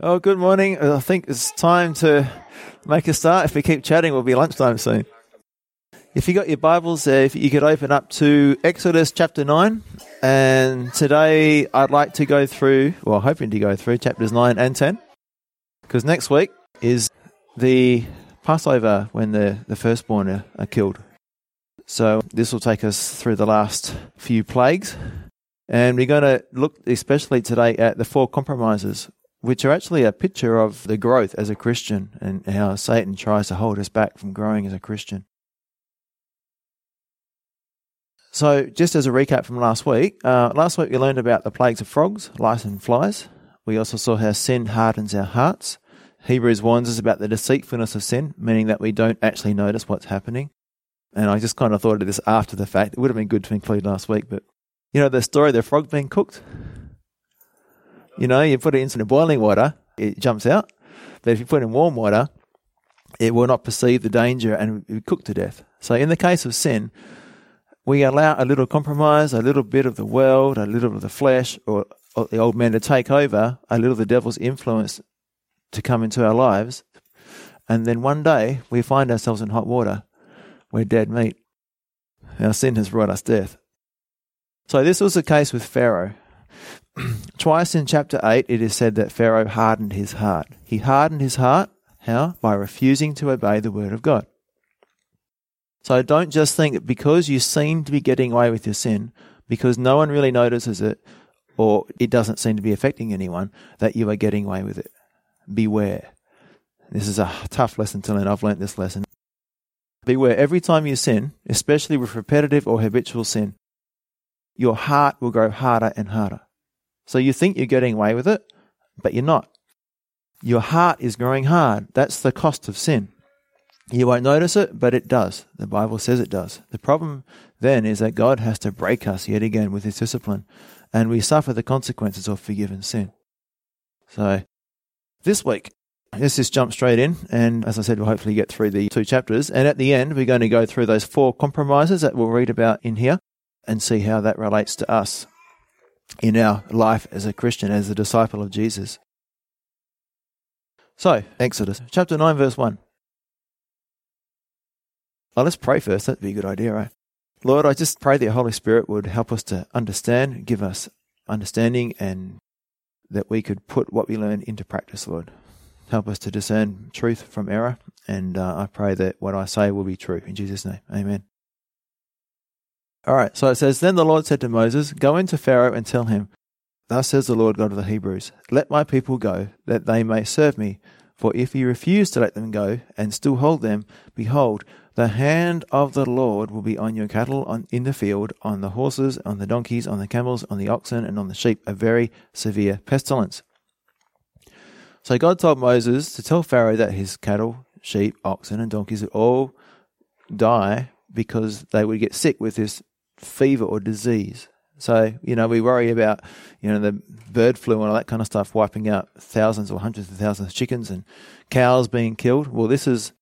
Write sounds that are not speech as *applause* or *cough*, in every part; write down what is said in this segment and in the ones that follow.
Oh, good morning. Uh, I think it's time to make a start. If we keep chatting, we'll be lunchtime soon. If you got your Bibles there, if you could open up to Exodus chapter 9. And today I'd like to go through, well, hoping to go through chapters 9 and 10. Because next week is the Passover when the, the firstborn are, are killed. So this will take us through the last few plagues. And we're going to look especially today at the four compromises which are actually a picture of the growth as a Christian and how Satan tries to hold us back from growing as a Christian. So, just as a recap from last week, uh, last week we learned about the plagues of frogs, lice, and flies. We also saw how sin hardens our hearts. Hebrews warns us about the deceitfulness of sin, meaning that we don't actually notice what's happening. And I just kind of thought of this after the fact. It would have been good to include last week, but you know the story of the frog being cooked? You know, you put it into boiling water, it jumps out. But if you put it in warm water, it will not perceive the danger and be cooked to death. So in the case of sin, we allow a little compromise, a little bit of the world, a little of the flesh, or, or the old man to take over, a little of the devil's influence to come into our lives. And then one day we find ourselves in hot water. We're dead meat. Our sin has brought us death. So this was the case with Pharaoh. *clears throat* Twice in chapter 8, it is said that Pharaoh hardened his heart. He hardened his heart. How? By refusing to obey the word of God. So don't just think that because you seem to be getting away with your sin, because no one really notices it, or it doesn't seem to be affecting anyone, that you are getting away with it. Beware. This is a tough lesson to learn. I've learned this lesson. Beware. Every time you sin, especially with repetitive or habitual sin, your heart will grow harder and harder. So you think you're getting away with it, but you're not. Your heart is growing hard. That's the cost of sin. You won't notice it, but it does. The Bible says it does. The problem then is that God has to break us yet again with his discipline, and we suffer the consequences of forgiven sin. So, this week, let's just jump straight in, and as I said, we'll hopefully get through the two chapters. And at the end, we're going to go through those four compromises that we'll read about in here and see how that relates to us in our life as a Christian, as a disciple of Jesus. So, Exodus chapter 9, verse 1. Oh, let's pray first. That'd be a good idea, right? Lord, I just pray that your Holy Spirit would help us to understand, give us understanding, and that we could put what we learn into practice, Lord. Help us to discern truth from error, and uh, I pray that what I say will be true. In Jesus' name, amen. All right, so it says, Then the Lord said to Moses, Go into Pharaoh and tell him, Thus says the Lord God of the Hebrews, Let my people go, that they may serve me. For if you refuse to let them go, and still hold them, behold, the hand of the Lord will be on your cattle on, in the field, on the horses, on the donkeys, on the camels, on the oxen, and on the sheep, a very severe pestilence. So God told Moses to tell Pharaoh that his cattle, sheep, oxen, and donkeys would all die because they would get sick with this fever or disease. So, you know, we worry about, you know, the bird flu and all that kind of stuff wiping out thousands or hundreds of thousands of chickens and cows being killed. Well, this is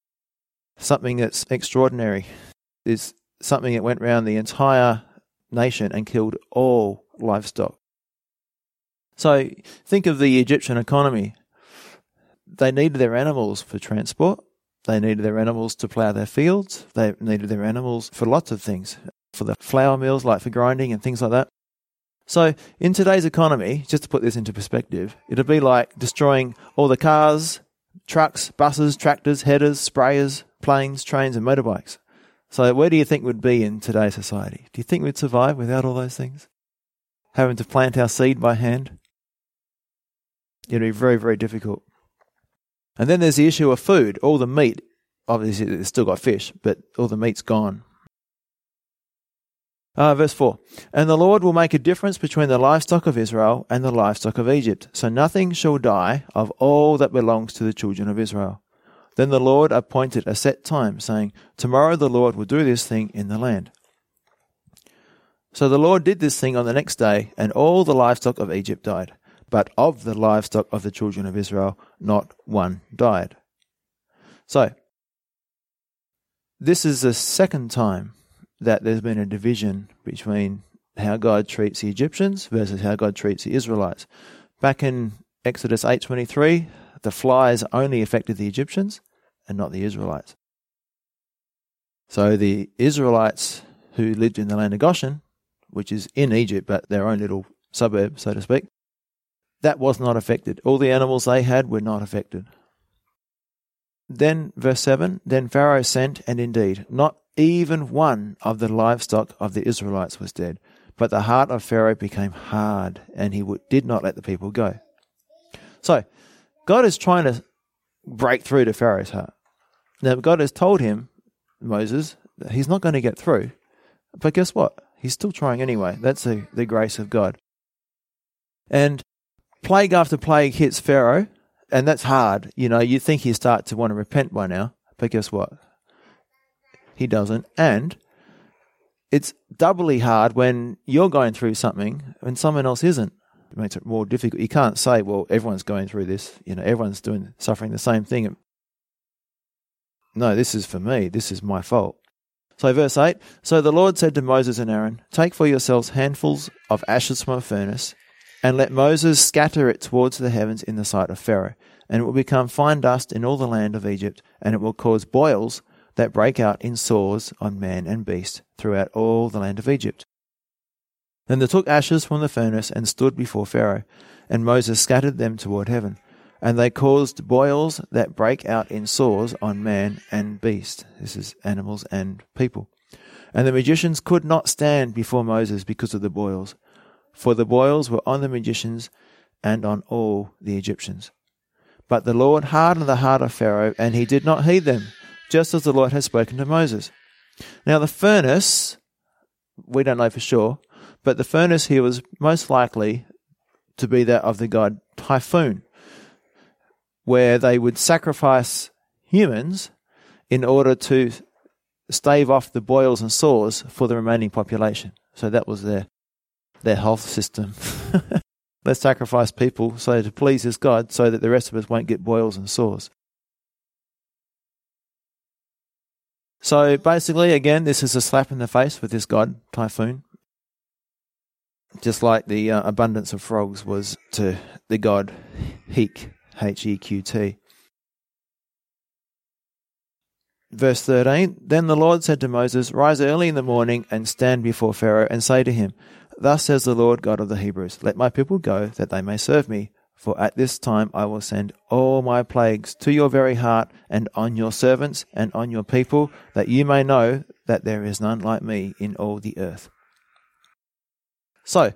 something that's extraordinary. It's something that went around the entire nation and killed all livestock. So, think of the Egyptian economy. They needed their animals for transport. They needed their animals to plough their fields. They needed their animals for lots of things for the flour mills, like for grinding and things like that. So, in today's economy, just to put this into perspective, it'd be like destroying all the cars, trucks, buses, tractors, headers, sprayers, planes, trains, and motorbikes. So, where do you think we'd be in today's society? Do you think we'd survive without all those things? Having to plant our seed by hand? It'd be very, very difficult. And then there's the issue of food. All the meat, obviously, it's still got fish, but all the meat's gone. Uh, verse 4 And the Lord will make a difference between the livestock of Israel and the livestock of Egypt, so nothing shall die of all that belongs to the children of Israel. Then the Lord appointed a set time, saying, Tomorrow the Lord will do this thing in the land. So the Lord did this thing on the next day, and all the livestock of Egypt died. But of the livestock of the children of Israel, not one died. So, this is the second time that there's been a division between how God treats the Egyptians versus how God treats the Israelites. Back in Exodus 8:23, the flies only affected the Egyptians and not the Israelites. So the Israelites who lived in the land of Goshen, which is in Egypt but their own little suburb, so to speak, that was not affected. All the animals they had were not affected. Then, verse 7 Then Pharaoh sent, and indeed, not even one of the livestock of the Israelites was dead. But the heart of Pharaoh became hard, and he did not let the people go. So, God is trying to break through to Pharaoh's heart. Now, God has told him, Moses, that he's not going to get through. But guess what? He's still trying anyway. That's the, the grace of God. And plague after plague hits Pharaoh, and that's hard. You know, you think he'd start to want to repent by now, but guess what? He doesn't. And it's doubly hard when you're going through something and someone else isn't. It makes it more difficult. You can't say, well, everyone's going through this. You know, everyone's doing suffering the same thing. No, this is for me. This is my fault. So, verse 8 So the Lord said to Moses and Aaron, Take for yourselves handfuls of ashes from a furnace, and let Moses scatter it towards the heavens in the sight of Pharaoh. And it will become fine dust in all the land of Egypt, and it will cause boils that break out in sores on man and beast throughout all the land of Egypt. Then they took ashes from the furnace and stood before Pharaoh, and Moses scattered them toward heaven. And they caused boils that break out in sores on man and beast. This is animals and people. And the magicians could not stand before Moses because of the boils, for the boils were on the magicians and on all the Egyptians. But the Lord hardened the heart of Pharaoh, and he did not heed them, just as the Lord had spoken to Moses. Now, the furnace, we don't know for sure, but the furnace here was most likely to be that of the god Typhon, where they would sacrifice humans in order to stave off the boils and sores for the remaining population. So that was their their health system. *laughs* Let's sacrifice people so to please this God so that the rest of us won't get boils and sores. So basically, again, this is a slap in the face with this god, Typhon. Just like the uh, abundance of frogs was to the god Heq, H E Q T. Verse 13 Then the Lord said to Moses, Rise early in the morning and stand before Pharaoh and say to him, Thus says the Lord God of the Hebrews, Let my people go, that they may serve me. For at this time I will send all my plagues to your very heart and on your servants and on your people, that you may know that there is none like me in all the earth. So,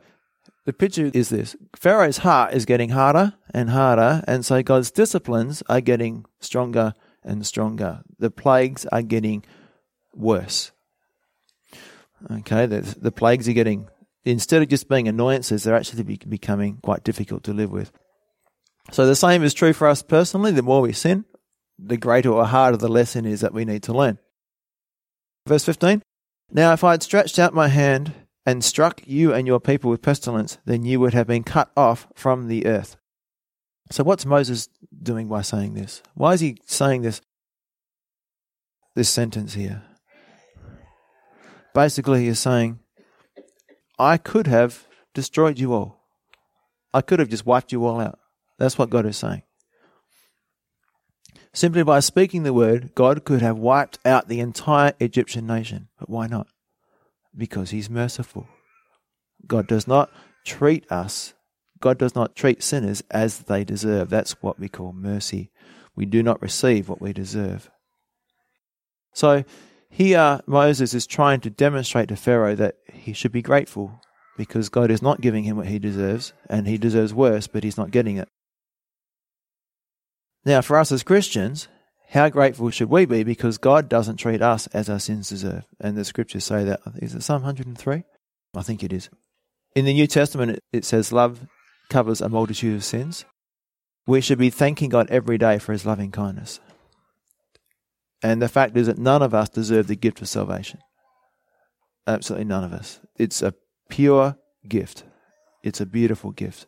the picture is this Pharaoh's heart is getting harder and harder, and so God's disciplines are getting stronger and stronger. The plagues are getting worse. Okay, the, the plagues are getting, instead of just being annoyances, they're actually becoming quite difficult to live with. So the same is true for us personally. The more we sin, the greater or harder the lesson is that we need to learn. Verse 15 Now, if I had stretched out my hand and struck you and your people with pestilence, then you would have been cut off from the earth. So, what's Moses doing by saying this? Why is he saying this, this sentence here? Basically, he is saying, I could have destroyed you all. I could have just wiped you all out. That's what God is saying. Simply by speaking the word, God could have wiped out the entire Egyptian nation. But why not? Because He's merciful. God does not treat us, God does not treat sinners as they deserve. That's what we call mercy. We do not receive what we deserve. So here, Moses is trying to demonstrate to Pharaoh that he should be grateful because God is not giving him what he deserves, and he deserves worse, but he's not getting it. Now, for us as Christians, how grateful should we be because God doesn't treat us as our sins deserve? And the scriptures say that. Is it Psalm 103? I think it is. In the New Testament, it says love covers a multitude of sins. We should be thanking God every day for his loving kindness. And the fact is that none of us deserve the gift of salvation. Absolutely none of us. It's a pure gift. It's a beautiful gift.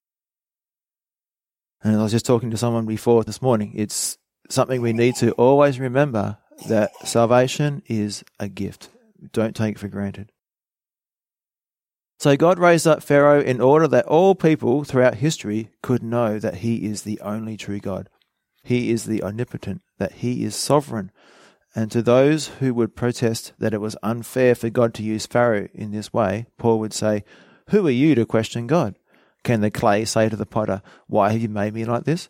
And I was just talking to someone before this morning. It's something we need to always remember that salvation is a gift. Don't take it for granted. So God raised up Pharaoh in order that all people throughout history could know that he is the only true God. He is the omnipotent, that he is sovereign. And to those who would protest that it was unfair for God to use Pharaoh in this way, Paul would say, Who are you to question God? Can the clay say to the potter, Why have you made me like this?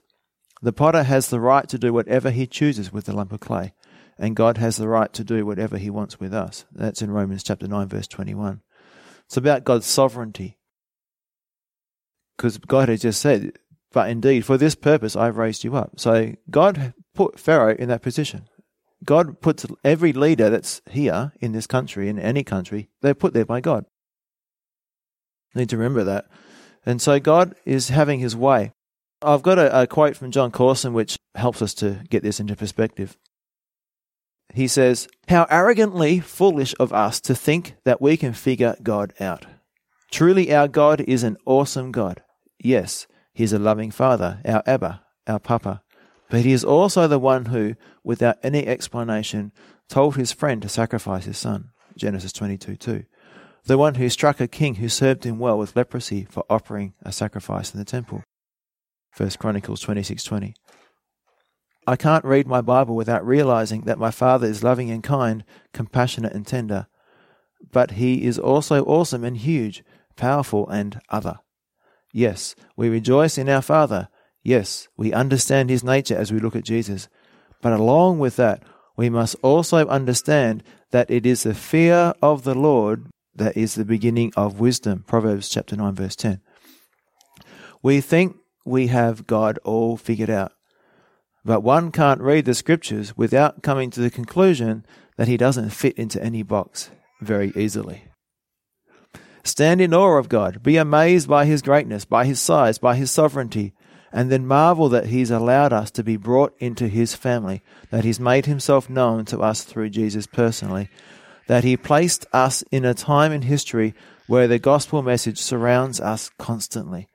The potter has the right to do whatever he chooses with the lump of clay, and God has the right to do whatever he wants with us. That's in Romans chapter 9, verse 21. It's about God's sovereignty. Because God has just said, But indeed, for this purpose I've raised you up. So God put Pharaoh in that position. God puts every leader that's here in this country, in any country, they're put there by God. Need to remember that. And so God is having his way. I've got a, a quote from John Courson which helps us to get this into perspective. He says, How arrogantly foolish of us to think that we can figure God out. Truly, our God is an awesome God. Yes, He's a loving Father, our Abba, our Papa. But He is also the one who, without any explanation, told his friend to sacrifice his son. Genesis 22 2 the one who struck a king who served him well with leprosy for offering a sacrifice in the temple. 1 Chronicles 26:20. I can't read my Bible without realizing that my Father is loving and kind, compassionate and tender, but he is also awesome and huge, powerful and other. Yes, we rejoice in our Father. Yes, we understand his nature as we look at Jesus. But along with that, we must also understand that it is the fear of the Lord that is the beginning of wisdom. Proverbs chapter 9, verse 10. We think we have God all figured out. But one can't read the scriptures without coming to the conclusion that he doesn't fit into any box very easily. Stand in awe of God. Be amazed by his greatness, by his size, by his sovereignty, and then marvel that he's allowed us to be brought into his family, that he's made himself known to us through Jesus personally, that He placed us in a time in history where the gospel message surrounds us constantly.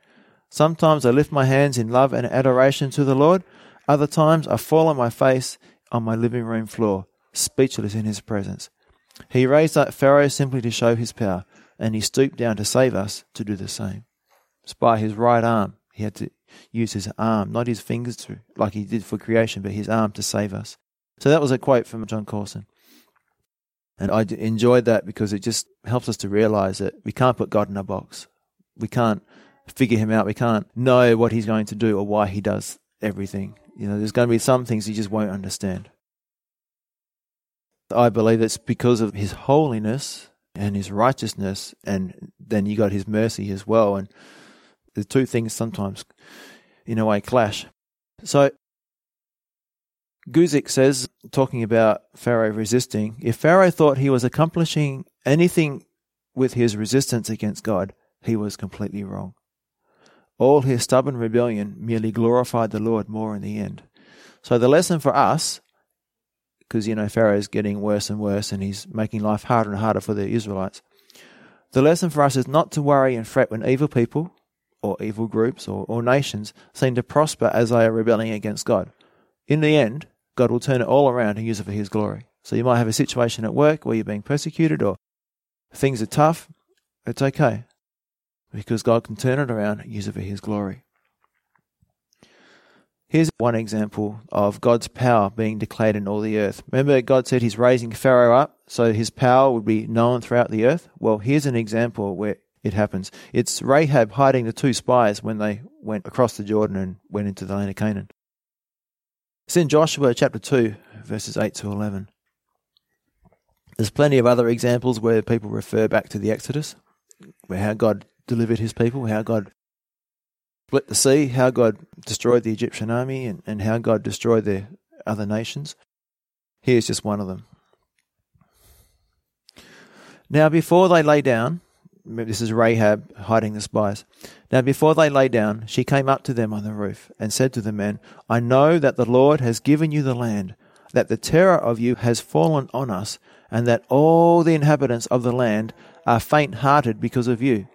Sometimes I lift my hands in love and adoration to the Lord. Other times I fall on my face on my living room floor, speechless in His presence. He raised up Pharaoh simply to show His power, and He stooped down to save us to do the same. It's by His right arm. He had to use His arm, not His fingers to, like He did for creation, but His arm to save us. So that was a quote from John Courson. And I enjoyed that because it just helps us to realize that we can't put God in a box. We can't figure him out. We can't know what he's going to do or why he does everything. You know, there's going to be some things he just won't understand. I believe it's because of his holiness and his righteousness, and then you got his mercy as well. And the two things sometimes, in a way, clash. So Guzik says, talking about Pharaoh resisting, if Pharaoh thought he was accomplishing anything with his resistance against God, he was completely wrong. All his stubborn rebellion merely glorified the Lord more in the end. So the lesson for us, because you know Pharaoh's getting worse and worse and he's making life harder and harder for the Israelites. The lesson for us is not to worry and fret when evil people or evil groups or, or nations seem to prosper as they are rebelling against God. In the end, God will turn it all around and use it for His glory. So you might have a situation at work where you're being persecuted or things are tough. It's okay because God can turn it around and use it for His glory. Here's one example of God's power being declared in all the earth. Remember, God said He's raising Pharaoh up so His power would be known throughout the earth? Well, here's an example where it happens. It's Rahab hiding the two spies when they went across the Jordan and went into the land of Canaan. It's in Joshua chapter 2, verses 8 to 11. There's plenty of other examples where people refer back to the Exodus, where how God delivered his people, how God split the sea, how God destroyed the Egyptian army, and, and how God destroyed the other nations. Here's just one of them. Now, before they lay down, this is Rahab hiding the spies. Now, before they lay down, she came up to them on the roof and said to the men, I know that the Lord has given you the land, that the terror of you has fallen on us, and that all the inhabitants of the land are faint hearted because of you.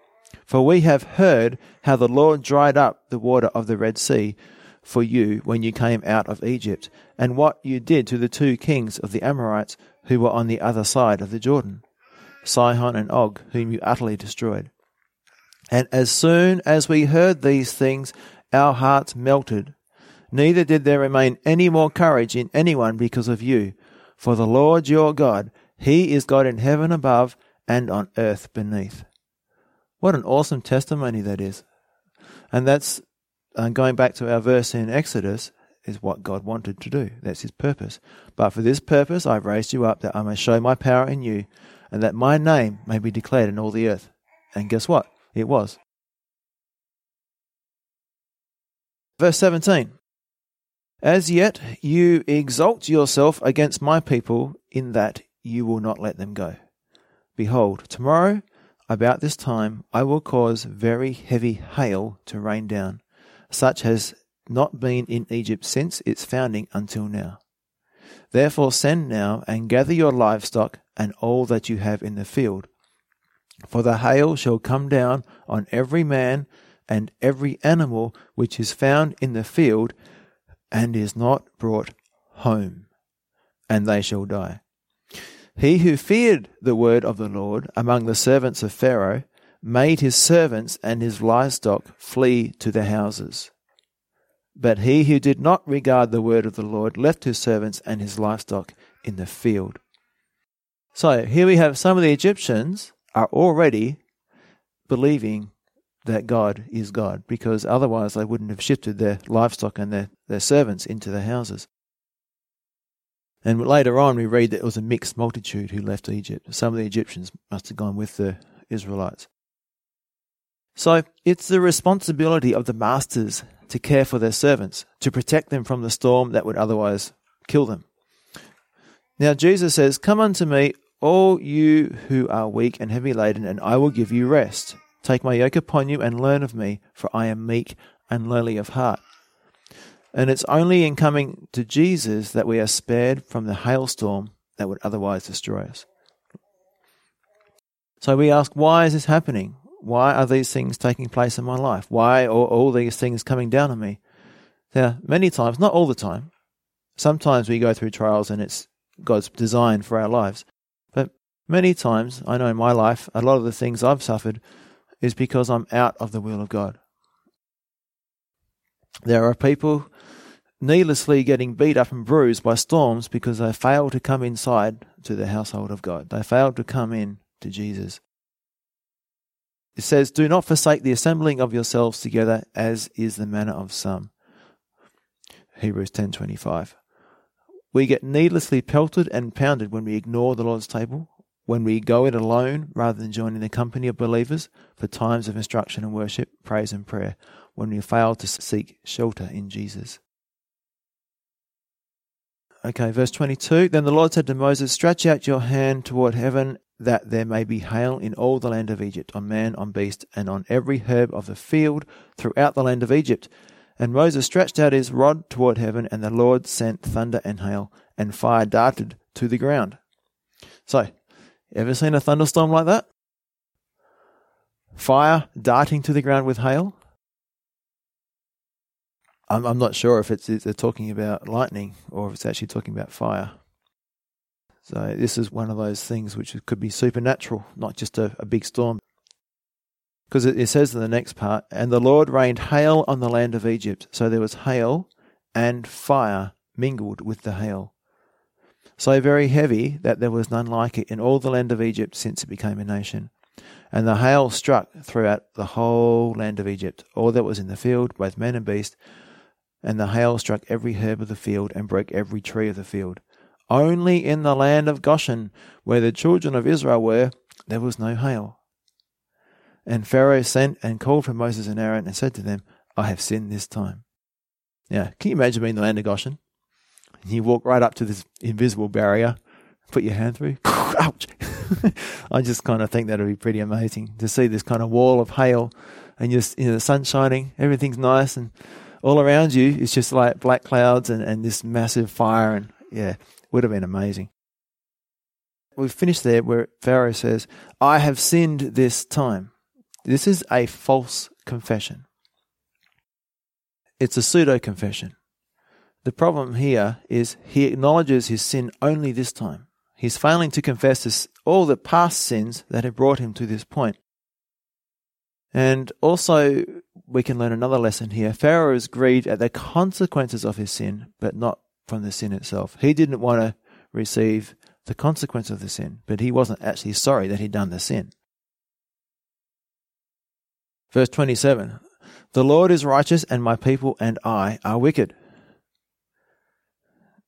For we have heard how the Lord dried up the water of the Red Sea for you when you came out of Egypt, and what you did to the two kings of the Amorites who were on the other side of the Jordan. Sihon and Og, whom you utterly destroyed. And as soon as we heard these things, our hearts melted. Neither did there remain any more courage in anyone because of you. For the Lord your God, He is God in heaven above and on earth beneath. What an awesome testimony that is. And that's uh, going back to our verse in Exodus, is what God wanted to do. That's His purpose. But for this purpose I've raised you up, that I may show my power in you, and that my name may be declared in all the earth. And guess what? It was. Verse 17 As yet you exalt yourself against my people, in that you will not let them go. Behold, tomorrow, about this time, I will cause very heavy hail to rain down, such as not been in Egypt since its founding until now. Therefore send now and gather your livestock and all that you have in the field. For the hail shall come down on every man and every animal which is found in the field and is not brought home, and they shall die. He who feared the word of the Lord among the servants of Pharaoh made his servants and his livestock flee to their houses. But he who did not regard the word of the Lord left his servants and his livestock in the field. So here we have some of the Egyptians are already believing that God is God, because otherwise they wouldn't have shifted their livestock and their, their servants into their houses. And later on, we read that it was a mixed multitude who left Egypt. Some of the Egyptians must have gone with the Israelites. So it's the responsibility of the masters to care for their servants, to protect them from the storm that would otherwise kill them. Now, Jesus says, Come unto me, all you who are weak and heavy laden, and I will give you rest. Take my yoke upon you and learn of me, for I am meek and lowly of heart. And it's only in coming to Jesus that we are spared from the hailstorm that would otherwise destroy us. So we ask, why is this happening? Why are these things taking place in my life? Why are all these things coming down on me? Now, many times, not all the time, sometimes we go through trials and it's God's design for our lives. But many times, I know in my life, a lot of the things I've suffered is because I'm out of the will of God. There are people needlessly getting beat up and bruised by storms because they fail to come inside to the household of God. They fail to come in to Jesus. It says, Do not forsake the assembling of yourselves together, as is the manner of some. Hebrews 10.25 We get needlessly pelted and pounded when we ignore the Lord's table, when we go it alone rather than joining the company of believers for times of instruction and worship, praise and prayer, when we fail to seek shelter in Jesus. Okay, verse 22. Then the Lord said to Moses, Stretch out your hand toward heaven that there may be hail in all the land of Egypt, on man, on beast, and on every herb of the field throughout the land of Egypt. And Moses stretched out his rod toward heaven, and the Lord sent thunder and hail, and fire darted to the ground. So, ever seen a thunderstorm like that? Fire darting to the ground with hail? I'm, I'm not sure if it's, it's they're talking about lightning or if it's actually talking about fire. So this is one of those things which could be supernatural, not just a, a big storm. Because it, it says in the next part, and the Lord rained hail on the land of Egypt. So there was hail and fire mingled with the hail. So very heavy that there was none like it in all the land of Egypt since it became a nation. And the hail struck throughout the whole land of Egypt, all that was in the field, both man and beast. And the hail struck every herb of the field and broke every tree of the field. Only in the land of Goshen, where the children of Israel were, there was no hail. And Pharaoh sent and called for Moses and Aaron and said to them, I have sinned this time. Now, can you imagine being in the land of Goshen? You walk right up to this invisible barrier, put your hand through. *laughs* Ouch! *laughs* I just kind of think that would be pretty amazing to see this kind of wall of hail and just, you know, the sun shining, everything's nice, and all around you is just like black clouds and, and this massive fire. And yeah, would have been amazing. We've finished there where Pharaoh says, I have sinned this time. This is a false confession. It's a pseudo confession. The problem here is he acknowledges his sin only this time. He's failing to confess all the past sins that have brought him to this point. And also, we can learn another lesson here. Pharaoh is grieved at the consequences of his sin, but not from the sin itself. He didn't want to receive the consequence of the sin, but he wasn't actually sorry that he'd done the sin. Verse 27 The Lord is righteous, and my people and I are wicked.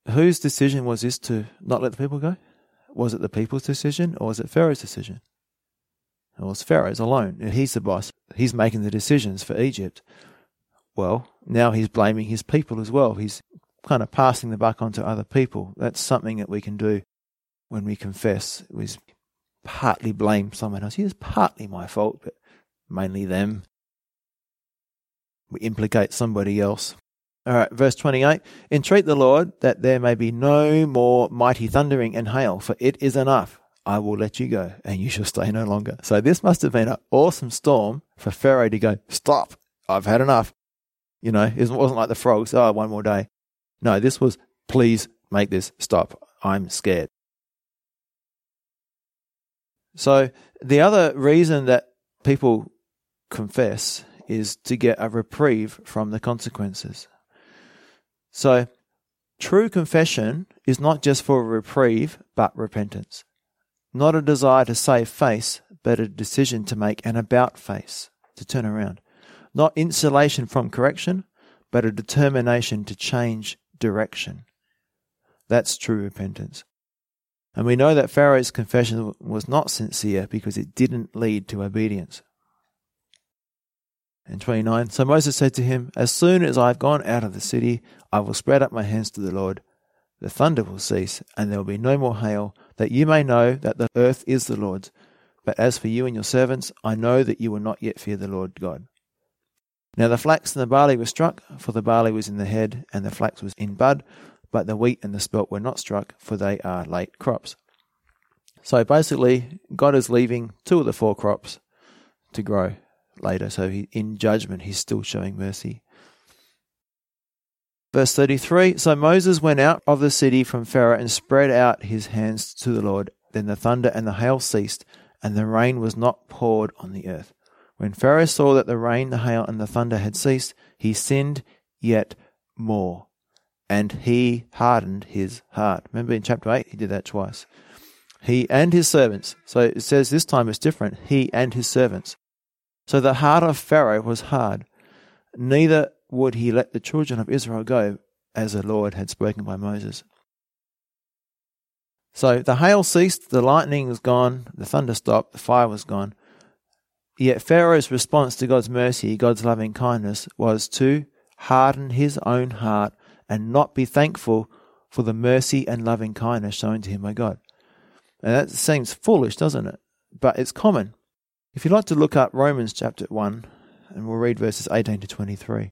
Whose decision was this to not let the people go? Was it the people's decision or was it Pharaoh's decision? It was Pharaoh's alone. He's the boss. He's making the decisions for Egypt. Well, now he's blaming his people as well. He's kind of passing the buck on to other people. That's something that we can do when we confess. We partly blame someone else. It's partly my fault, but mainly them. We implicate somebody else. All right, verse 28 Entreat the Lord that there may be no more mighty thundering and hail, for it is enough. I will let you go, and you shall stay no longer. So this must have been an awesome storm for Pharaoh to go, Stop, I've had enough. You know, it wasn't like the frogs, oh, one more day. No, this was, Please make this stop. I'm scared. So the other reason that people confess is to get a reprieve from the consequences. So, true confession is not just for a reprieve, but repentance. Not a desire to save face, but a decision to make an about face, to turn around. Not insulation from correction, but a determination to change direction. That's true repentance. And we know that Pharaoh's confession was not sincere because it didn't lead to obedience. And 29, so Moses said to him, As soon as I have gone out of the city, I will spread up my hands to the Lord. The thunder will cease, and there will be no more hail, that you may know that the earth is the Lord's. But as for you and your servants, I know that you will not yet fear the Lord God. Now the flax and the barley were struck, for the barley was in the head, and the flax was in bud, but the wheat and the spelt were not struck, for they are late crops. So basically, God is leaving two of the four crops to grow later. So he, in judgment, he's still showing mercy. Verse 33 So Moses went out of the city from Pharaoh and spread out his hands to the Lord. Then the thunder and the hail ceased, and the rain was not poured on the earth. When Pharaoh saw that the rain, the hail, and the thunder had ceased, he sinned yet more, and he hardened his heart. Remember in chapter 8, he did that twice. He and his servants. So it says this time it's different. He and his servants. So the heart of Pharaoh was hard. Neither would he let the children of Israel go, as the Lord had spoken by Moses. So the hail ceased, the lightning was gone, the thunder stopped, the fire was gone. Yet Pharaoh's response to God's mercy, God's loving kindness, was to harden his own heart and not be thankful for the mercy and loving kindness shown to him by God. And that seems foolish, doesn't it? But it's common. If you'd like to look up Romans chapter 1, and we'll read verses 18 to 23.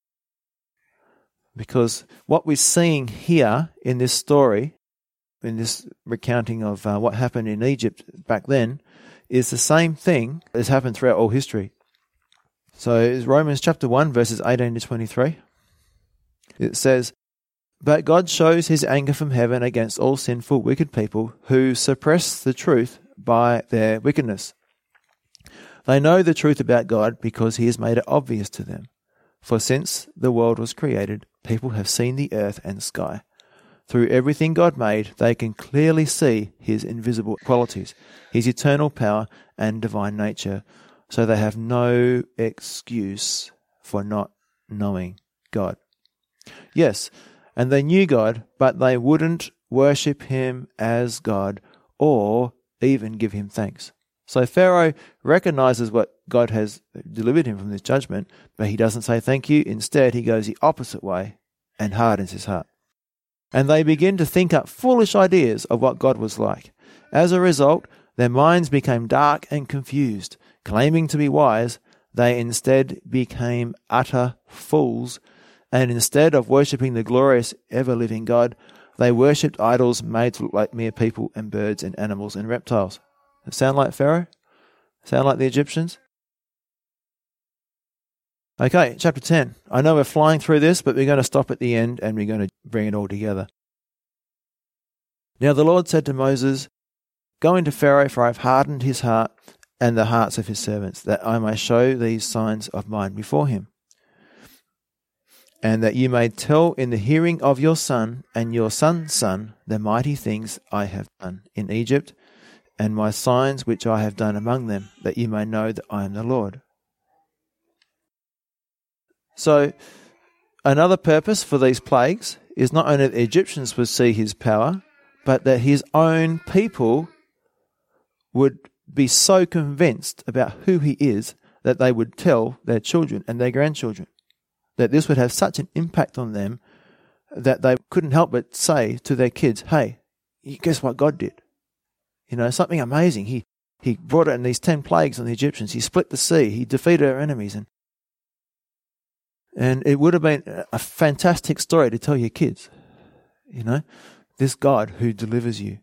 Because what we're seeing here in this story, in this recounting of uh, what happened in Egypt back then, is the same thing that's happened throughout all history. So it's Romans chapter 1, verses 18 to 23. It says, But God shows his anger from heaven against all sinful, wicked people who suppress the truth by their wickedness. They know the truth about God because He has made it obvious to them. For since the world was created, people have seen the earth and sky. Through everything God made, they can clearly see His invisible qualities, His eternal power and divine nature, so they have no excuse for not knowing God. Yes, and they knew God, but they wouldn't worship Him as God or even give Him thanks. So Pharaoh recognizes what God has delivered him from this judgment, but he doesn't say thank you. Instead, he goes the opposite way and hardens his heart. And they begin to think up foolish ideas of what God was like. As a result, their minds became dark and confused. Claiming to be wise, they instead became utter fools. And instead of worshipping the glorious, ever living God, they worshipped idols made to look like mere people and birds and animals and reptiles. Sound like Pharaoh? Sound like the Egyptians? Okay, chapter 10. I know we're flying through this, but we're going to stop at the end and we're going to bring it all together. Now the Lord said to Moses, Go into Pharaoh, for I've hardened his heart, and the hearts of his servants, that I may show these signs of mine before him. And that you may tell in the hearing of your son and your son's son the mighty things I have done in Egypt, and my signs which I have done among them, that you may know that I am the Lord. So, another purpose for these plagues is not only that the Egyptians would see his power, but that his own people would be so convinced about who he is that they would tell their children and their grandchildren. That this would have such an impact on them that they couldn't help but say to their kids, hey, guess what God did? You know, something amazing. He, he brought in these 10 plagues on the Egyptians. He split the sea. He defeated our enemies. And, and it would have been a fantastic story to tell your kids. You know, this God who delivers you.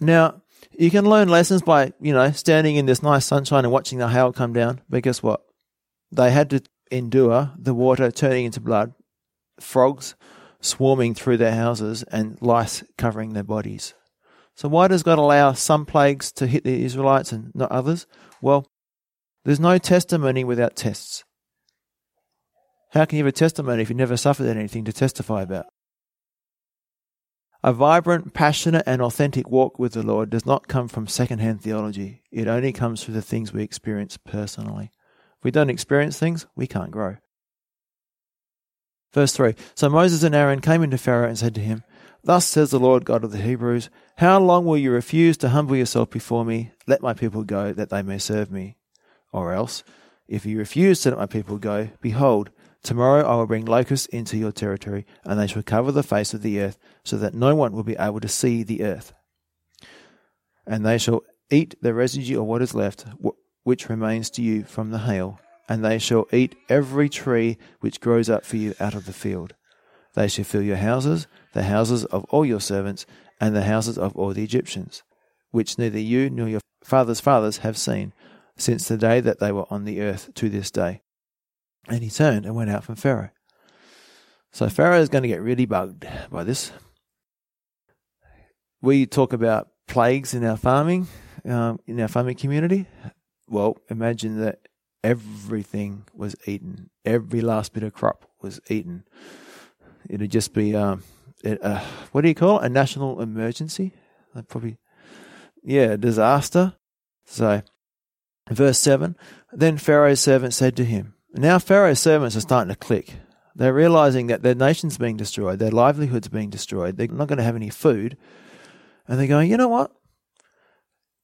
Now, you can learn lessons by, you know, standing in this nice sunshine and watching the hail come down. But guess what? They had to endure the water turning into blood, frogs swarming through their houses, and lice covering their bodies. So, why does God allow some plagues to hit the Israelites and not others? Well, there's no testimony without tests. How can you have a testimony if you never suffered anything to testify about? A vibrant, passionate, and authentic walk with the Lord does not come from secondhand theology. It only comes through the things we experience personally. If we don't experience things, we can't grow. Verse 3 So Moses and Aaron came into Pharaoh and said to him, Thus says the Lord God of the Hebrews, How long will you refuse to humble yourself before me? Let my people go, that they may serve me. Or else, if you refuse to let my people go, behold, Tomorrow I will bring locusts into your territory, and they shall cover the face of the earth, so that no one will be able to see the earth. And they shall eat the residue of what is left, which remains to you from the hail, and they shall eat every tree which grows up for you out of the field. They shall fill your houses, the houses of all your servants, and the houses of all the Egyptians, which neither you nor your fathers' fathers have seen, since the day that they were on the earth to this day. And he turned and went out from Pharaoh. So Pharaoh is going to get really bugged by this. We talk about plagues in our farming, um, in our farming community. Well, imagine that everything was eaten. Every last bit of crop was eaten. It'd just be, um, it, uh, what do you call it? A national emergency? Probably, yeah, disaster. So, verse 7 Then Pharaoh's servants said to him, now Pharaoh's servants are starting to click. They're realizing that their nation's being destroyed, their livelihood's being destroyed, they're not going to have any food. And they're going, you know what?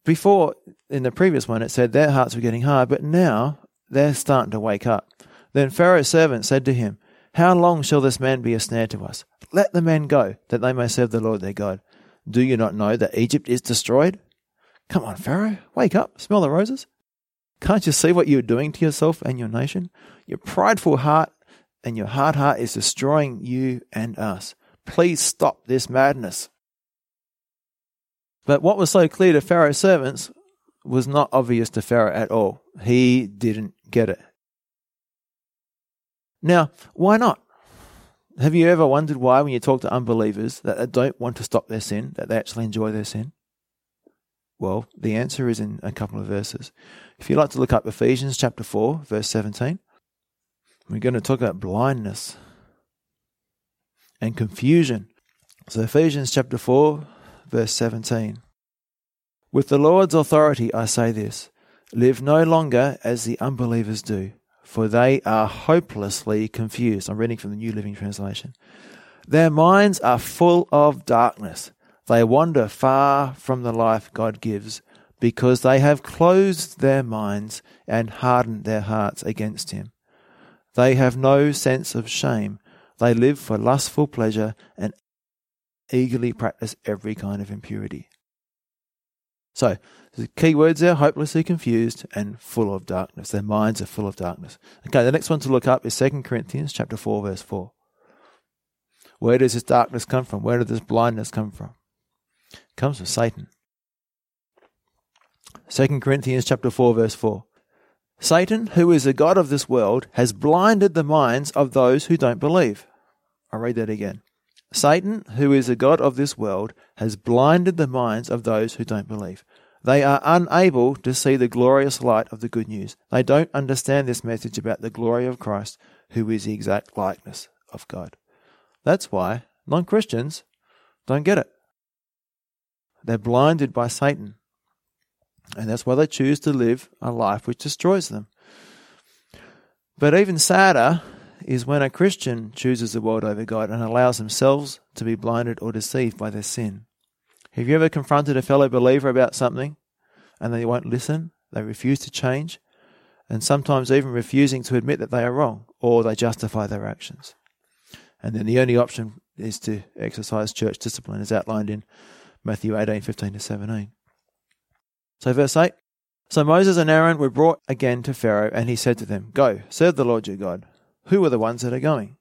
Before, in the previous one, it said their hearts were getting hard, but now they're starting to wake up. Then Pharaoh's servant said to him, How long shall this man be a snare to us? Let the men go, that they may serve the Lord their God. Do you not know that Egypt is destroyed? Come on, Pharaoh, wake up, smell the roses. Can't you see what you're doing to yourself and your nation? Your prideful heart and your hard heart is destroying you and us. Please stop this madness. But what was so clear to Pharaoh's servants was not obvious to Pharaoh at all. He didn't get it. Now, why not? Have you ever wondered why, when you talk to unbelievers, that they don't want to stop their sin, that they actually enjoy their sin? Well, the answer is in a couple of verses. If you'd like to look up Ephesians chapter 4, verse 17, we're going to talk about blindness and confusion. So, Ephesians chapter 4, verse 17. With the Lord's authority, I say this live no longer as the unbelievers do, for they are hopelessly confused. I'm reading from the New Living Translation. Their minds are full of darkness. They wander far from the life God gives because they have closed their minds and hardened their hearts against Him. They have no sense of shame. They live for lustful pleasure and eagerly practice every kind of impurity. So, the key words there hopelessly confused and full of darkness. Their minds are full of darkness. Okay, the next one to look up is 2 Corinthians chapter 4, verse 4. Where does this darkness come from? Where does this blindness come from? Comes from Satan. 2 Corinthians chapter 4 verse 4. Satan, who is the god of this world, has blinded the minds of those who don't believe. I'll read that again. Satan, who is the God of this world, has blinded the minds of those who don't believe. They are unable to see the glorious light of the good news. They don't understand this message about the glory of Christ, who is the exact likeness of God. That's why non Christians don't get it. They're blinded by Satan. And that's why they choose to live a life which destroys them. But even sadder is when a Christian chooses the world over God and allows themselves to be blinded or deceived by their sin. Have you ever confronted a fellow believer about something and they won't listen? They refuse to change, and sometimes even refusing to admit that they are wrong or they justify their actions. And then the only option is to exercise church discipline as outlined in Matthew 18 15 to 17. So, verse 8 So Moses and Aaron were brought again to Pharaoh, and he said to them, Go, serve the Lord your God. Who are the ones that are going?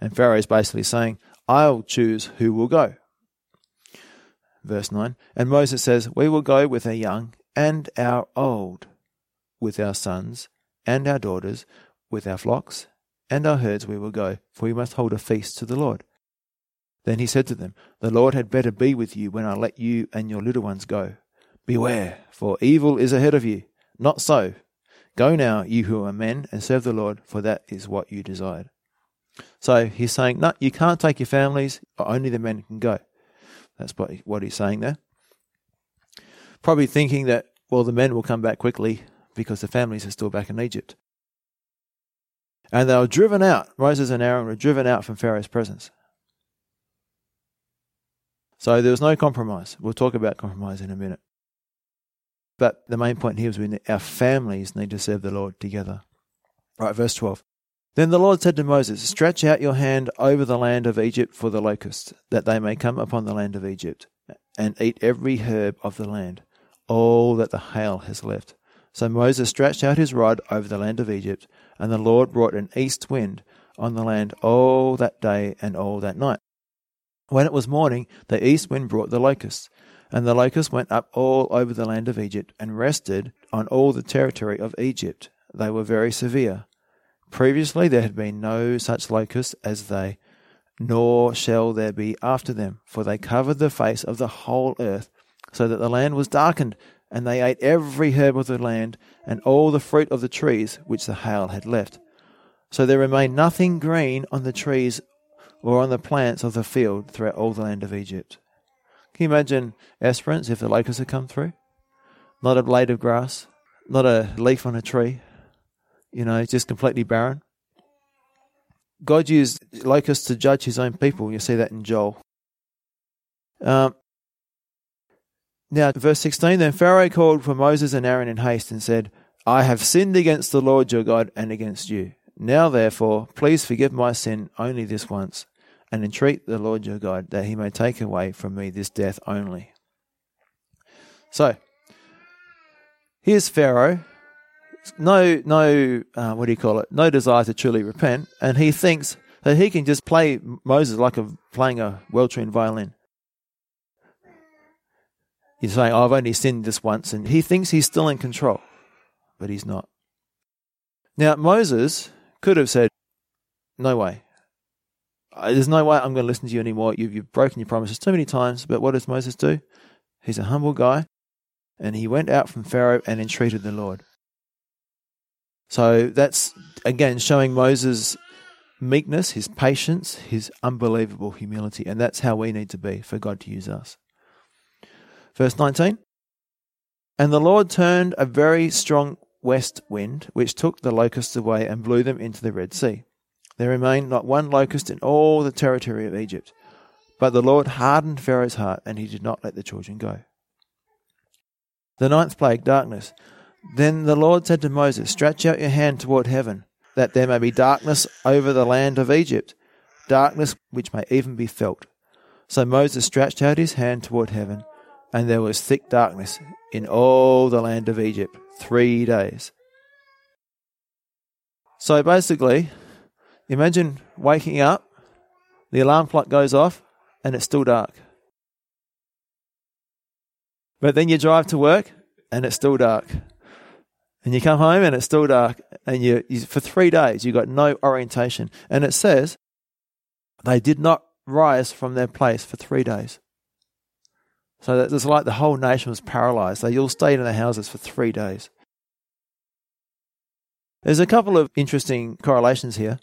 And Pharaoh is basically saying, I'll choose who will go. Verse 9 And Moses says, We will go with our young and our old, with our sons and our daughters, with our flocks and our herds we will go, for we must hold a feast to the Lord. Then he said to them, The Lord had better be with you when I let you and your little ones go. Beware, for evil is ahead of you. Not so. Go now, you who are men, and serve the Lord, for that is what you desired. So he's saying, No, you can't take your families, only the men can go. That's what he's saying there. Probably thinking that, well, the men will come back quickly because the families are still back in Egypt. And they were driven out. Moses and Aaron were driven out from Pharaoh's presence. So there was no compromise. We'll talk about compromise in a minute. But the main point here is we our families need to serve the Lord together. Right, verse 12. Then the Lord said to Moses, Stretch out your hand over the land of Egypt for the locusts, that they may come upon the land of Egypt, and eat every herb of the land, all that the hail has left. So Moses stretched out his rod over the land of Egypt, and the Lord brought an east wind on the land all that day and all that night. When it was morning, the east wind brought the locusts, and the locusts went up all over the land of Egypt and rested on all the territory of Egypt. They were very severe. Previously there had been no such locusts as they, nor shall there be after them, for they covered the face of the whole earth, so that the land was darkened, and they ate every herb of the land and all the fruit of the trees which the hail had left. So there remained nothing green on the trees or on the plants of the field throughout all the land of Egypt. Can you imagine Esperance if the locusts had come through? Not a blade of grass, not a leaf on a tree, you know, just completely barren. God used locusts to judge his own people. You see that in Joel. Um, now, verse 16 Then Pharaoh called for Moses and Aaron in haste and said, I have sinned against the Lord your God and against you. Now, therefore, please forgive my sin only this once, and entreat the Lord your God that he may take away from me this death only. So, here's Pharaoh. No, no, uh, what do you call it? No desire to truly repent, and he thinks that he can just play Moses like a, playing a well-tuned violin. He's saying, oh, I've only sinned this once, and he thinks he's still in control, but he's not. Now, Moses could have said, No way. Uh, there's no way I'm going to listen to you anymore. You've, you've broken your promises too many times. But what does Moses do? He's a humble guy, and he went out from Pharaoh and entreated the Lord. So that's, again, showing Moses' meekness, his patience, his unbelievable humility. And that's how we need to be for God to use us. Verse 19 And the Lord turned a very strong west wind, which took the locusts away and blew them into the Red Sea. There remained not one locust in all the territory of Egypt. But the Lord hardened Pharaoh's heart, and he did not let the children go. The ninth plague, darkness. Then the Lord said to Moses, Stretch out your hand toward heaven, that there may be darkness over the land of Egypt, darkness which may even be felt. So Moses stretched out his hand toward heaven, and there was thick darkness in all the land of Egypt three days. So basically, imagine waking up, the alarm clock goes off, and it's still dark. But then you drive to work, and it's still dark. And you come home, and it's still dark. And you, you for three days, you got no orientation. And it says, they did not rise from their place for three days. So that it's like the whole nation was paralyzed. They all stayed in their houses for three days. There's a couple of interesting correlations here.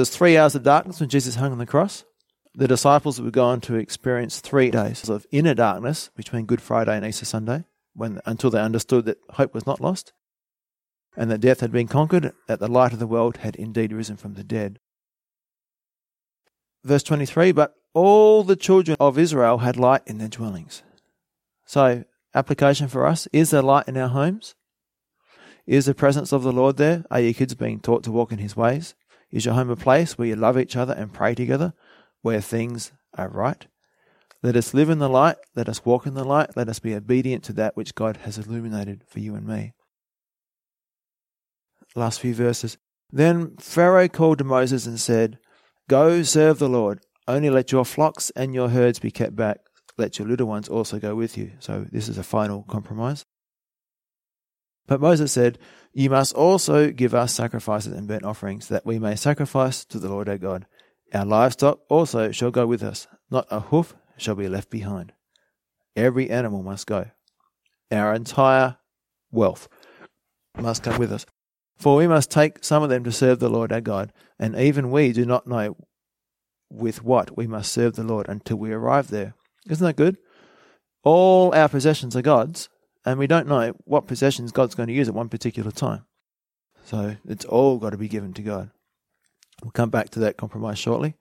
There's three hours of darkness when Jesus hung on the cross. The disciples were going to experience three days of inner darkness between Good Friday and Easter Sunday, when until they understood that hope was not lost, and that death had been conquered, that the light of the world had indeed risen from the dead. Verse 23 But all the children of Israel had light in their dwellings. So, application for us is there light in our homes? Is the presence of the Lord there? Are your kids being taught to walk in His ways? Is your home a place where you love each other and pray together, where things are right? Let us live in the light. Let us walk in the light. Let us be obedient to that which God has illuminated for you and me. Last few verses. Then Pharaoh called to Moses and said, Go serve the Lord. Only let your flocks and your herds be kept back. Let your little ones also go with you. So this is a final compromise. But Moses said, You must also give us sacrifices and burnt offerings, that we may sacrifice to the Lord our God. Our livestock also shall go with us, not a hoof shall be left behind. Every animal must go. Our entire wealth must come with us. For we must take some of them to serve the Lord our God, and even we do not know with what we must serve the Lord until we arrive there. Isn't that good? All our possessions are God's, and we don't know what possessions God's going to use at one particular time. So it's all got to be given to God. We'll come back to that compromise shortly.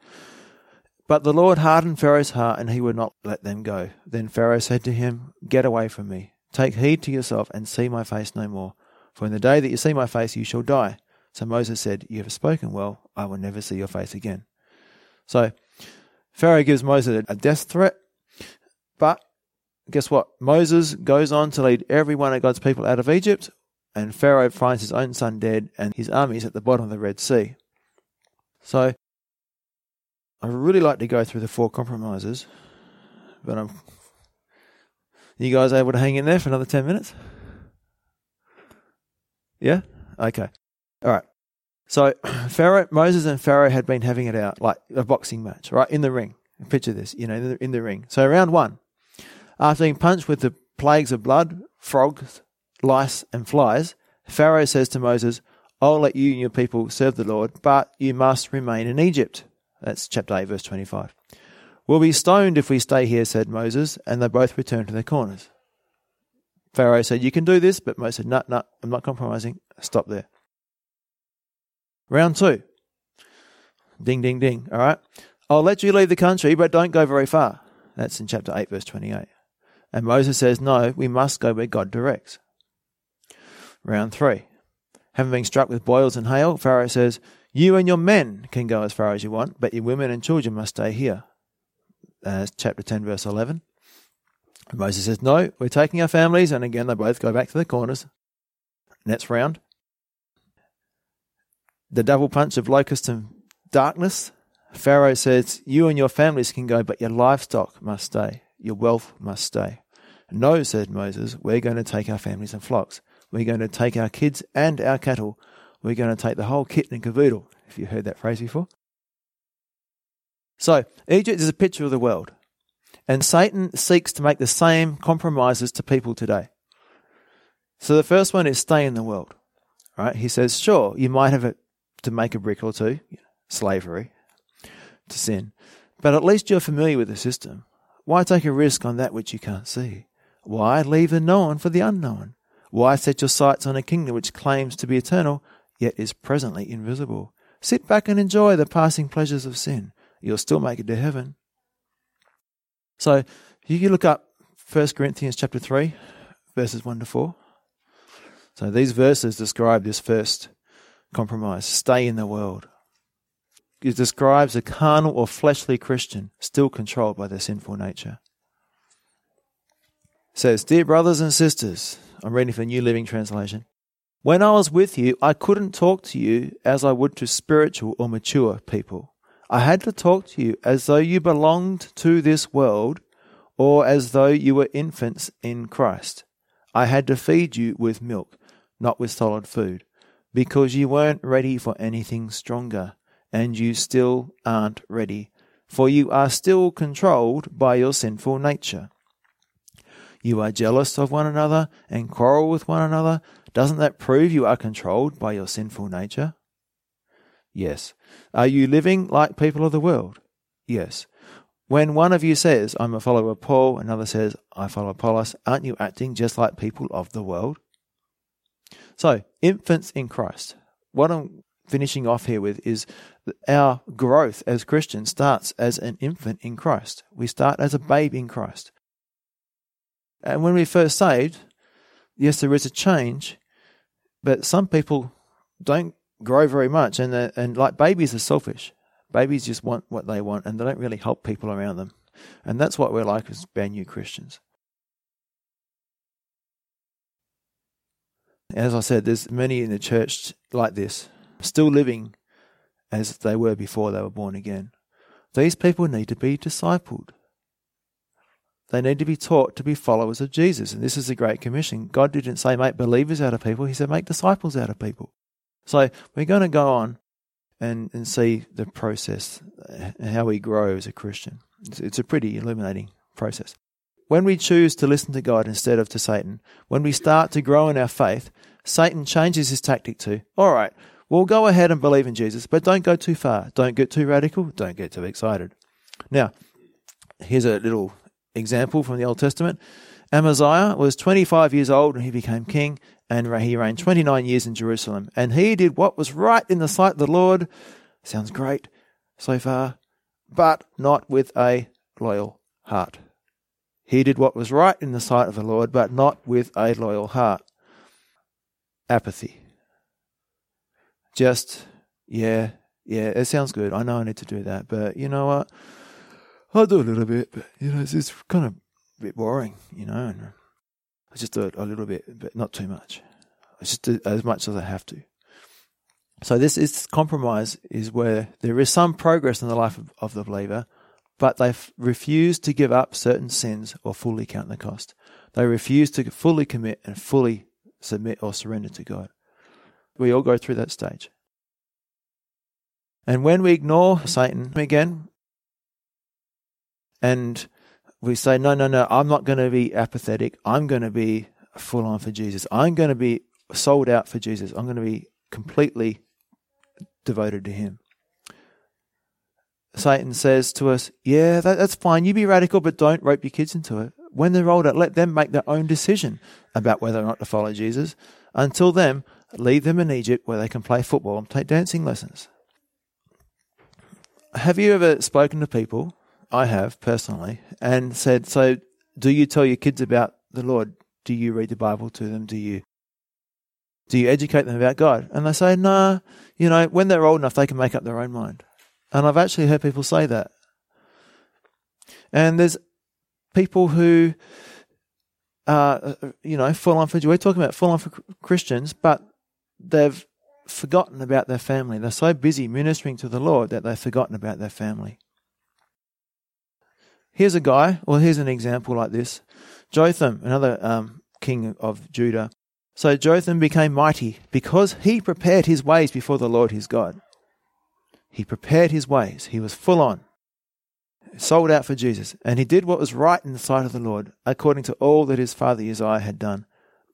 But the Lord hardened Pharaoh's heart, and he would not let them go. Then Pharaoh said to him, Get away from me. Take heed to yourself, and see my face no more. For in the day that you see my face, you shall die. So Moses said, You have spoken well. I will never see your face again. So Pharaoh gives Moses a death threat, but guess what? Moses goes on to lead every one of God's people out of Egypt, and Pharaoh finds his own son dead, and his army is at the bottom of the Red Sea. So, I really like to go through the four compromises, but I'm. You guys able to hang in there for another 10 minutes? Yeah? Okay. All right. So, *clears throat* Pharaoh, Moses and Pharaoh had been having it out, like a boxing match, right? In the ring. Picture this, you know, in the, in the ring. So, round one, after being punched with the plagues of blood, frogs, lice, and flies, Pharaoh says to Moses, I'll let you and your people serve the Lord, but you must remain in Egypt. That's chapter 8, verse 25. We'll be stoned if we stay here, said Moses, and they both returned to their corners. Pharaoh said, You can do this, but Moses said, No, no, I'm not compromising. Stop there. Round two. Ding, ding, ding. All right. I'll let you leave the country, but don't go very far. That's in chapter 8, verse 28. And Moses says, No, we must go where God directs. Round three. Having been struck with boils and hail, Pharaoh says, You and your men can go as far as you want, but your women and children must stay here. Uh, chapter 10, verse 11. And Moses says, No, we're taking our families. And again, they both go back to the corners. Next round. The double punch of locust and darkness. Pharaoh says, You and your families can go, but your livestock must stay your wealth must stay. No, said Moses, we're going to take our families and flocks. We're going to take our kids and our cattle. We're going to take the whole kit and caboodle, if you heard that phrase before. So, Egypt is a picture of the world. And Satan seeks to make the same compromises to people today. So the first one is stay in the world. Right? He says, sure, you might have to make a brick or two, slavery, to sin, but at least you're familiar with the system. Why take a risk on that which you can't see? Why leave the known for the unknown? Why set your sights on a kingdom which claims to be eternal, yet is presently invisible? Sit back and enjoy the passing pleasures of sin. You'll still make it to heaven. So you can look up 1 Corinthians chapter 3, verses 1 to 4. So these verses describe this first compromise stay in the world describes a carnal or fleshly Christian still controlled by their sinful nature. It says, Dear brothers and sisters, I'm reading from the New Living Translation. When I was with you, I couldn't talk to you as I would to spiritual or mature people. I had to talk to you as though you belonged to this world or as though you were infants in Christ. I had to feed you with milk, not with solid food, because you weren't ready for anything stronger and you still aren't ready. for you are still controlled by your sinful nature. You are jealous of one another and quarrel with one another. Doesn't that prove you are controlled by your sinful nature? Yes. Are you living like people of the world? Yes. When one of you says, I'm a follower of Paul, another says, I follow Apollos, aren't you acting just like people of the world? So, infants in Christ. What I'm finishing off here with is our growth as Christians starts as an infant in Christ. We start as a babe in Christ. And when we're first saved, yes, there is a change, but some people don't grow very much, and uh, and like babies are selfish. Babies just want what they want, and they don't really help people around them, and that's what we're like as brand new Christians. As I said, there's many in the church like this, still living as they were before they were born again. These people need to be discipled. They need to be taught to be followers of Jesus. And this is the Great Commission. God didn't say make believers out of people, He said make disciples out of people. So we're going to go on and, and see the process, uh, how we grow as a Christian. It's, it's a pretty illuminating process. When we choose to listen to God instead of to Satan, when we start to grow in our faith, Satan changes his tactic to, all right, we'll go ahead and believe in Jesus, but don't go too far. Don't get too radical. Don't get too excited. Now, here's a little example from the Old Testament. Amaziah was 25 years old when he became king, and he reigned 29 years in Jerusalem. And he did what was right in the sight of the Lord. Sounds great so far, but not with a loyal heart. He did what was right in the sight of the Lord, but not with a loyal heart. Apathy. Just, yeah, yeah, it sounds good. I know I need to do that, but you know what? I'll do a little bit, but you know, it's, it's kind of a bit boring, you know. And I just do it a little bit, but not too much. I just do as much as I have to. So this is compromise is where there is some progress in the life of, of the believer, but they refuse to give up certain sins or fully count the cost. They refuse to fully commit and fully submit or surrender to God. We all go through that stage. And when we ignore Satan again, and we say, no, no, no, I'm not going to be apathetic. I'm going to be full on for Jesus. I'm going to be sold out for Jesus. I'm going to be completely devoted to Him. Satan says to us, yeah, that, that's fine. You be radical, but don't rope your kids into it. When they're older, let them make their own decision about whether or not to follow Jesus. Until then, leave them in Egypt where they can play football and take dancing lessons. Have you ever spoken to people I have personally, and said, So, do you tell your kids about the Lord? Do you read the Bible to them? Do you do you educate them about God? And they say, Nah, you know, when they're old enough, they can make up their own mind. And I've actually heard people say that. And there's people who, uh, you know, full on for, we're talking about full on for Christians, but they've forgotten about their family. They're so busy ministering to the Lord that they've forgotten about their family. Here's a guy, or here's an example like this Jotham, another um, king of Judah. So Jotham became mighty because he prepared his ways before the Lord his God. He prepared his ways. He was full on, sold out for Jesus, and he did what was right in the sight of the Lord, according to all that his father Uzziah had done.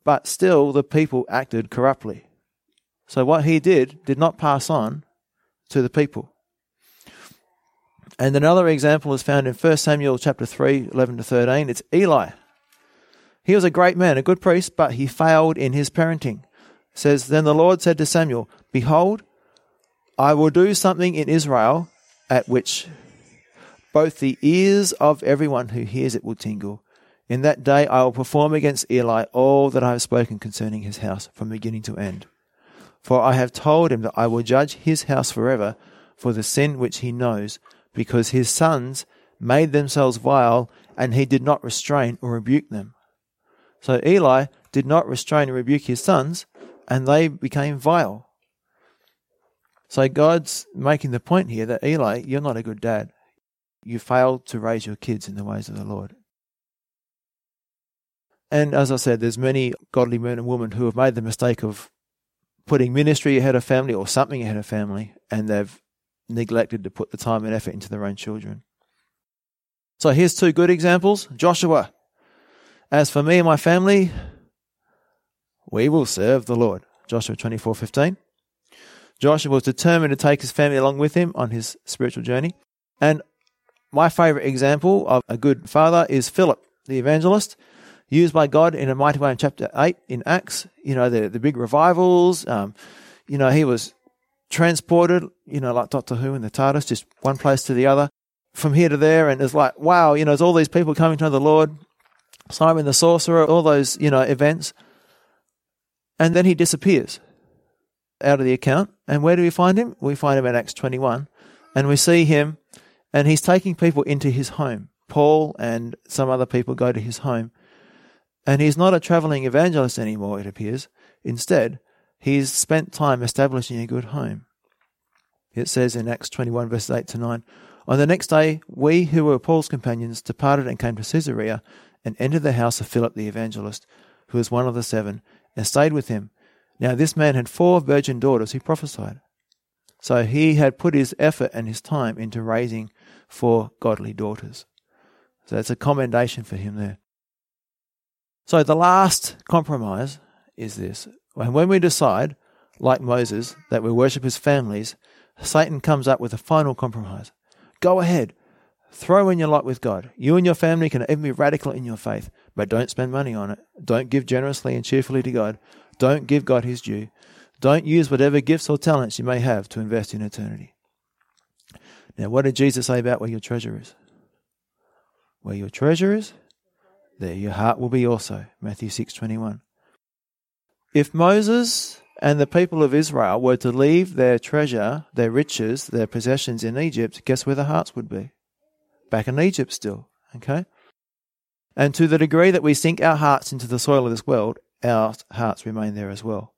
But still, the people acted corruptly. So what he did did not pass on to the people. And another example is found in 1 Samuel chapter 3, 11 to 13. It's Eli. He was a great man, a good priest, but he failed in his parenting. It says, Then the Lord said to Samuel, Behold, I will do something in Israel at which both the ears of everyone who hears it will tingle. In that day I will perform against Eli all that I have spoken concerning his house from beginning to end. For I have told him that I will judge his house forever for the sin which he knows, because his sons made themselves vile, and he did not restrain or rebuke them. So Eli did not restrain or rebuke his sons, and they became vile. So God's making the point here that Eli, you're not a good dad. You failed to raise your kids in the ways of the Lord. And as I said, there's many godly men and women who have made the mistake of putting ministry ahead of family or something ahead of family, and they've neglected to put the time and effort into their own children. So here's two good examples. Joshua. As for me and my family, we will serve the Lord. Joshua 24:15. Joshua was determined to take his family along with him on his spiritual journey. And my favorite example of a good father is Philip, the evangelist, used by God in a mighty way in chapter 8 in Acts. You know, the, the big revivals. Um, you know, he was transported, you know, like Doctor Who in the TARDIS, just one place to the other, from here to there. And it's like, wow, you know, there's all these people coming to know the Lord. Simon the sorcerer, all those, you know, events. And then he disappears out of the account. And where do we find him? We find him in Acts 21. And we see him, and he's taking people into his home. Paul and some other people go to his home. And he's not a traveling evangelist anymore, it appears. Instead, he's spent time establishing a good home. It says in Acts 21, verses 8 to 9 On the next day, we who were Paul's companions departed and came to Caesarea and entered the house of Philip the evangelist, who was one of the seven, and stayed with him. Now, this man had four virgin daughters who prophesied. So he had put his effort and his time into raising four godly daughters. So that's a commendation for him there. So the last compromise is this. And when we decide, like Moses, that we worship his families, Satan comes up with a final compromise. Go ahead. Throw in your lot with God. You and your family can even be radical in your faith, but don't spend money on it. Don't give generously and cheerfully to God. Don't give God his due. Don't use whatever gifts or talents you may have to invest in eternity. Now, what did Jesus say about where your treasure is? Where your treasure is, there your heart will be also. Matthew 6:21. If Moses and the people of Israel were to leave their treasure, their riches, their possessions in Egypt, guess where their hearts would be? Back in Egypt still, okay? And to the degree that we sink our hearts into the soil of this world, our hearts remain there as well.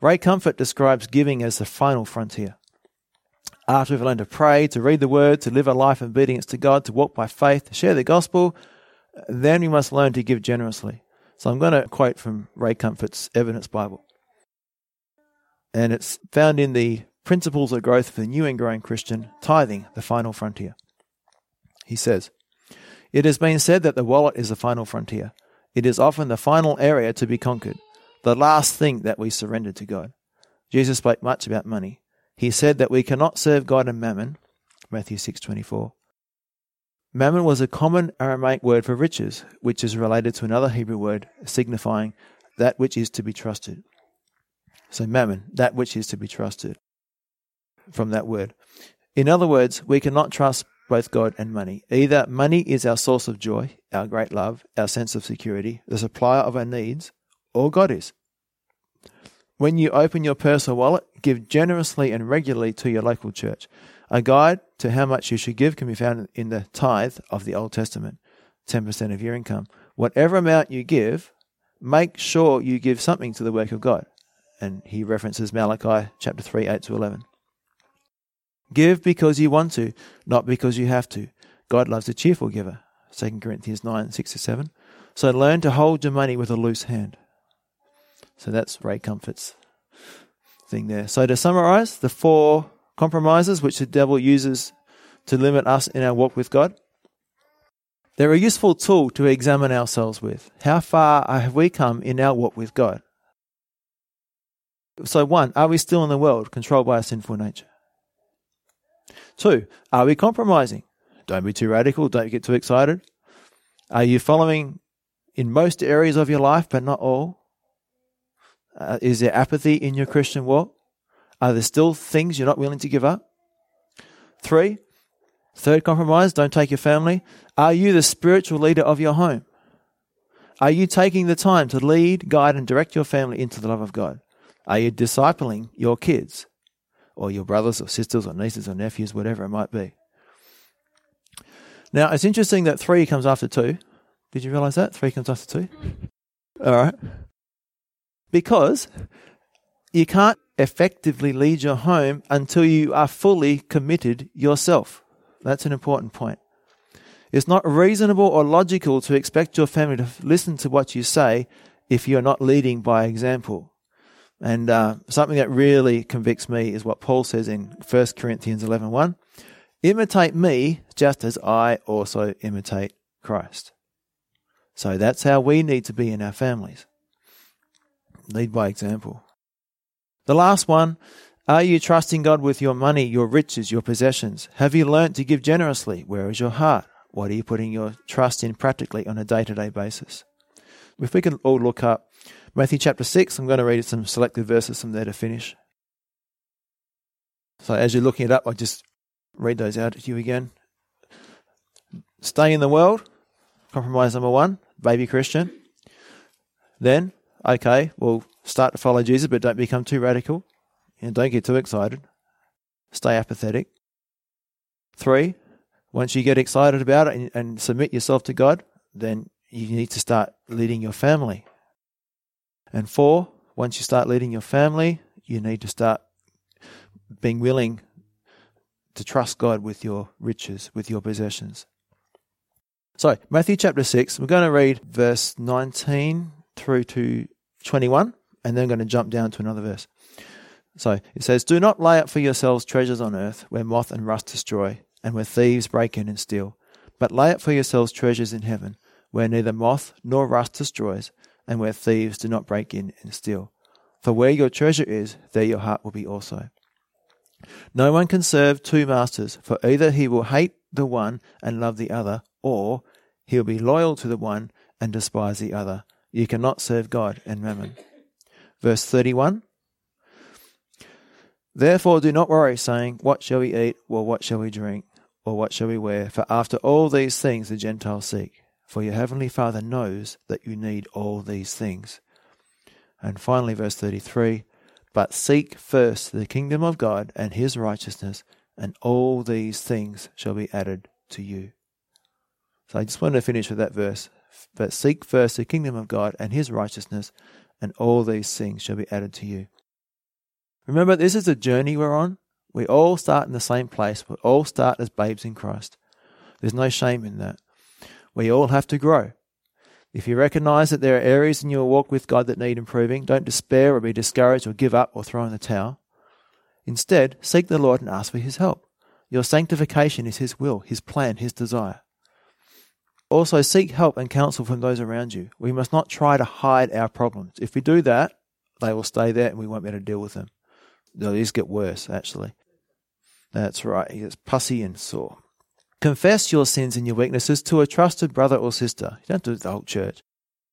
Ray Comfort describes giving as the final frontier. After we've learned to pray, to read the word, to live a life in obedience to God, to walk by faith, to share the gospel, then we must learn to give generously. So I'm going to quote from Ray Comfort's Evidence Bible. And it's found in the Principles of Growth for the New and Growing Christian, Tithing, the Final Frontier. He says, It has been said that the wallet is the final frontier. It is often the final area to be conquered, the last thing that we surrender to God. Jesus spoke much about money. He said that we cannot serve God and mammon, Matthew 6:24. Mammon was a common Aramaic word for riches, which is related to another Hebrew word signifying that which is to be trusted. So mammon, that which is to be trusted from that word. In other words, we cannot trust both God and money. Either money is our source of joy, our great love, our sense of security, the supplier of our needs, or God is. When you open your purse or wallet, give generously and regularly to your local church. A guide to how much you should give can be found in the tithe of the Old Testament, 10% of your income. Whatever amount you give, make sure you give something to the work of God. And he references Malachi chapter 3, 8 to 11. Give because you want to, not because you have to. God loves a cheerful giver. 2 Corinthians 9, 6 to 7. So learn to hold your money with a loose hand. So that's Ray Comfort's thing there. So to summarize, the four compromises which the devil uses to limit us in our walk with God, they're a useful tool to examine ourselves with. How far have we come in our walk with God? So, one, are we still in the world controlled by a sinful nature? Two, are we compromising? Don't be too radical. Don't get too excited. Are you following in most areas of your life, but not all? Uh, is there apathy in your Christian walk? Are there still things you're not willing to give up? Three, third compromise, don't take your family. Are you the spiritual leader of your home? Are you taking the time to lead, guide, and direct your family into the love of God? Are you discipling your kids? or your brothers or sisters or nieces or nephews, whatever it might be. Now, it's interesting that three comes after two. Did you realize that? Three comes after two? All right. Because you can't effectively lead your home until you are fully committed yourself. That's an important point. It's not reasonable or logical to expect your family to listen to what you say if you're not leading by example. And uh, something that really convicts me is what Paul says in 1 Corinthians 11 1. Imitate me just as I also imitate Christ. So that's how we need to be in our families. Lead by example. The last one are you trusting God with your money, your riches, your possessions? Have you learnt to give generously? Where is your heart? What are you putting your trust in practically on a day to day basis? If we can all look up Matthew chapter 6, I'm going to read some selected verses from there to finish. So as you're looking it up, I'll just read those out to you again. Stay in the world, compromise number one, baby Christian. Then, okay, we'll start to follow Jesus, but don't become too radical. And don't get too excited. Stay apathetic. Three, once you get excited about it and, and submit yourself to God, then you need to start leading your family. And four, once you start leading your family, you need to start being willing to trust God with your riches, with your possessions. So, Matthew chapter 6, we're going to read verse 19 through to 21, and then I'm going to jump down to another verse. So it says, Do not lay up for yourselves treasures on earth, where moth and rust destroy, and where thieves break in and steal. But lay up for yourselves treasures in heaven, where neither moth nor rust destroys, and where thieves do not break in and steal. For where your treasure is, there your heart will be also. No one can serve two masters, for either he will hate the one and love the other, or he will be loyal to the one and despise the other. You cannot serve God and mammon. Verse 31 Therefore do not worry, saying, What shall we eat, or what shall we drink, or what shall we wear? For after all these things the Gentiles seek. For your heavenly Father knows that you need all these things. And finally, verse 33 But seek first the kingdom of God and his righteousness, and all these things shall be added to you. So I just wanted to finish with that verse. But seek first the kingdom of God and his righteousness, and all these things shall be added to you. Remember, this is a journey we're on. We all start in the same place. We all start as babes in Christ. There's no shame in that. We all have to grow. If you recognize that there are areas in your walk with God that need improving, don't despair or be discouraged or give up or throw in the towel. Instead, seek the Lord and ask for His help. Your sanctification is His will, His plan, His desire. Also, seek help and counsel from those around you. We must not try to hide our problems. If we do that, they will stay there and we won't be able to deal with them. They'll just get worse, actually. That's right. He gets pussy and sore. Confess your sins and your weaknesses to a trusted brother or sister. You don't do it the whole church.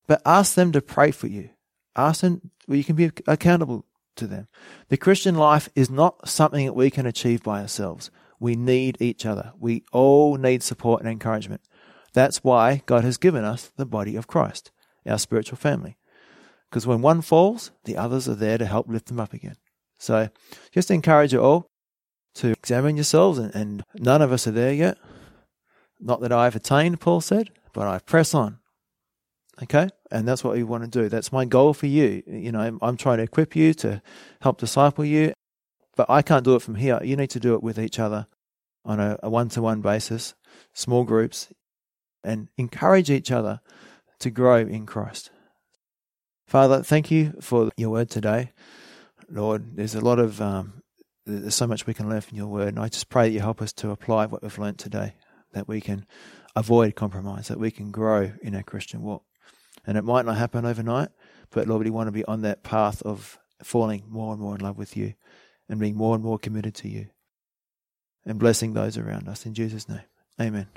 But ask them to pray for you. Ask them, well, you can be accountable to them. The Christian life is not something that we can achieve by ourselves. We need each other. We all need support and encouragement. That's why God has given us the body of Christ, our spiritual family. Because when one falls, the others are there to help lift them up again. So just encourage you all to examine yourselves, and, and none of us are there yet. Not that I've attained, Paul said, but I press on. Okay? And that's what we want to do. That's my goal for you. You know, I'm trying to equip you to help disciple you, but I can't do it from here. You need to do it with each other on a one to one basis, small groups, and encourage each other to grow in Christ. Father, thank you for your word today. Lord. There's a lot of, um, there's so much we can learn from your word. And I just pray that you help us to apply what we've learnt today, that we can avoid compromise, that we can grow in our Christian walk. And it might not happen overnight, but Lord, we want to be on that path of falling more and more in love with you and being more and more committed to you and blessing those around us. In Jesus' name, amen.